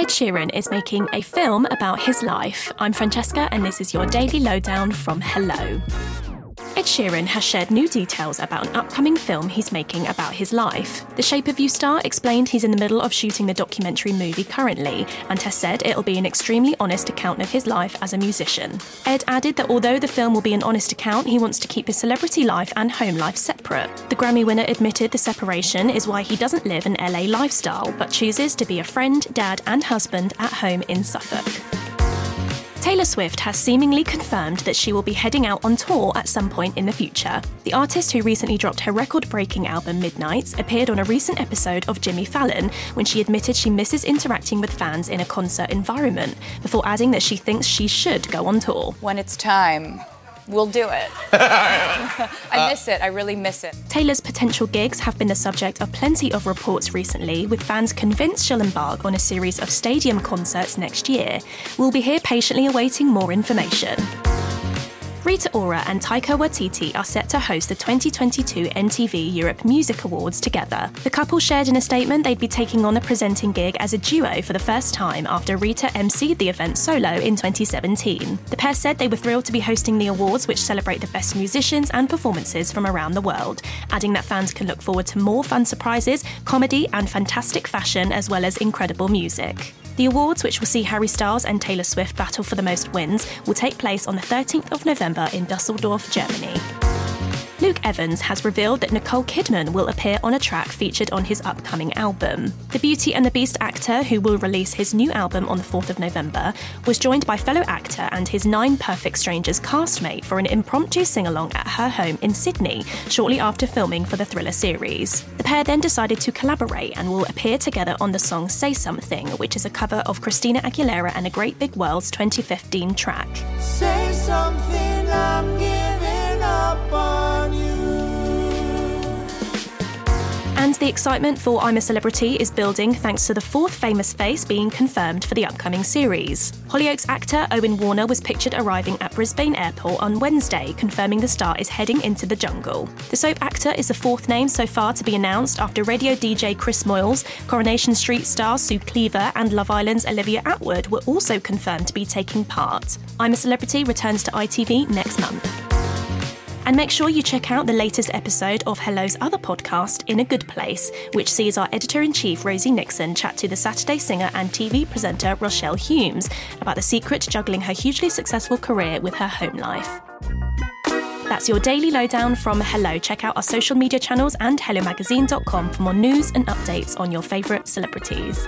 Ed Sheeran is making a film about his life. I'm Francesca, and this is your daily lowdown from Hello. Ed Sheeran has shared new details about an upcoming film he's making about his life. The Shape of You star explained he's in the middle of shooting the documentary movie currently and has said it'll be an extremely honest account of his life as a musician. Ed added that although the film will be an honest account, he wants to keep his celebrity life and home life separate. The Grammy winner admitted the separation is why he doesn't live an LA lifestyle but chooses to be a friend, dad, and husband at home in Suffolk. Taylor Swift has seemingly confirmed that she will be heading out on tour at some point in the future. The artist who recently dropped her record breaking album Midnights appeared on a recent episode of Jimmy Fallon when she admitted she misses interacting with fans in a concert environment, before adding that she thinks she should go on tour. When it's time, we'll do it. I uh, miss it. I really miss it. Taylor's potential gigs have been the subject of plenty of reports recently, with fans convinced she'll embark on a series of stadium concerts next year. We'll be here patiently awaiting more information. Rita Ora and Taika Waititi are set to host the 2022 MTV Europe Music Awards together. The couple shared in a statement they'd be taking on a presenting gig as a duo for the first time after Rita emceed the event solo in 2017. The pair said they were thrilled to be hosting the awards, which celebrate the best musicians and performances from around the world, adding that fans can look forward to more fun surprises, comedy, and fantastic fashion, as well as incredible music. The awards, which will see Harry Styles and Taylor Swift battle for the most wins, will take place on the 13th of November in Dusseldorf, Germany. Luke Evans has revealed that Nicole Kidman will appear on a track featured on his upcoming album. The Beauty and the Beast actor, who will release his new album on the 4th of November, was joined by fellow actor and his Nine Perfect Strangers castmate for an impromptu sing along at her home in Sydney shortly after filming for the thriller series. The pair then decided to collaborate and will appear together on the song Say Something, which is a cover of Christina Aguilera and a Great Big World's 2015 track. Say And the excitement for I'm a Celebrity is building thanks to the fourth famous face being confirmed for the upcoming series. Hollyoaks actor Owen Warner was pictured arriving at Brisbane Airport on Wednesday, confirming the star is heading into the jungle. The soap actor is the fourth name so far to be announced after radio DJ Chris Moyles, Coronation Street star Sue Cleaver, and Love Island's Olivia Attwood were also confirmed to be taking part. I'm a Celebrity returns to ITV next month. And make sure you check out the latest episode of Hello's other podcast, In a Good Place, which sees our editor in chief, Rosie Nixon, chat to the Saturday singer and TV presenter, Rochelle Humes, about the secret juggling her hugely successful career with her home life. That's your daily lowdown from Hello. Check out our social media channels and HelloMagazine.com for more news and updates on your favourite celebrities.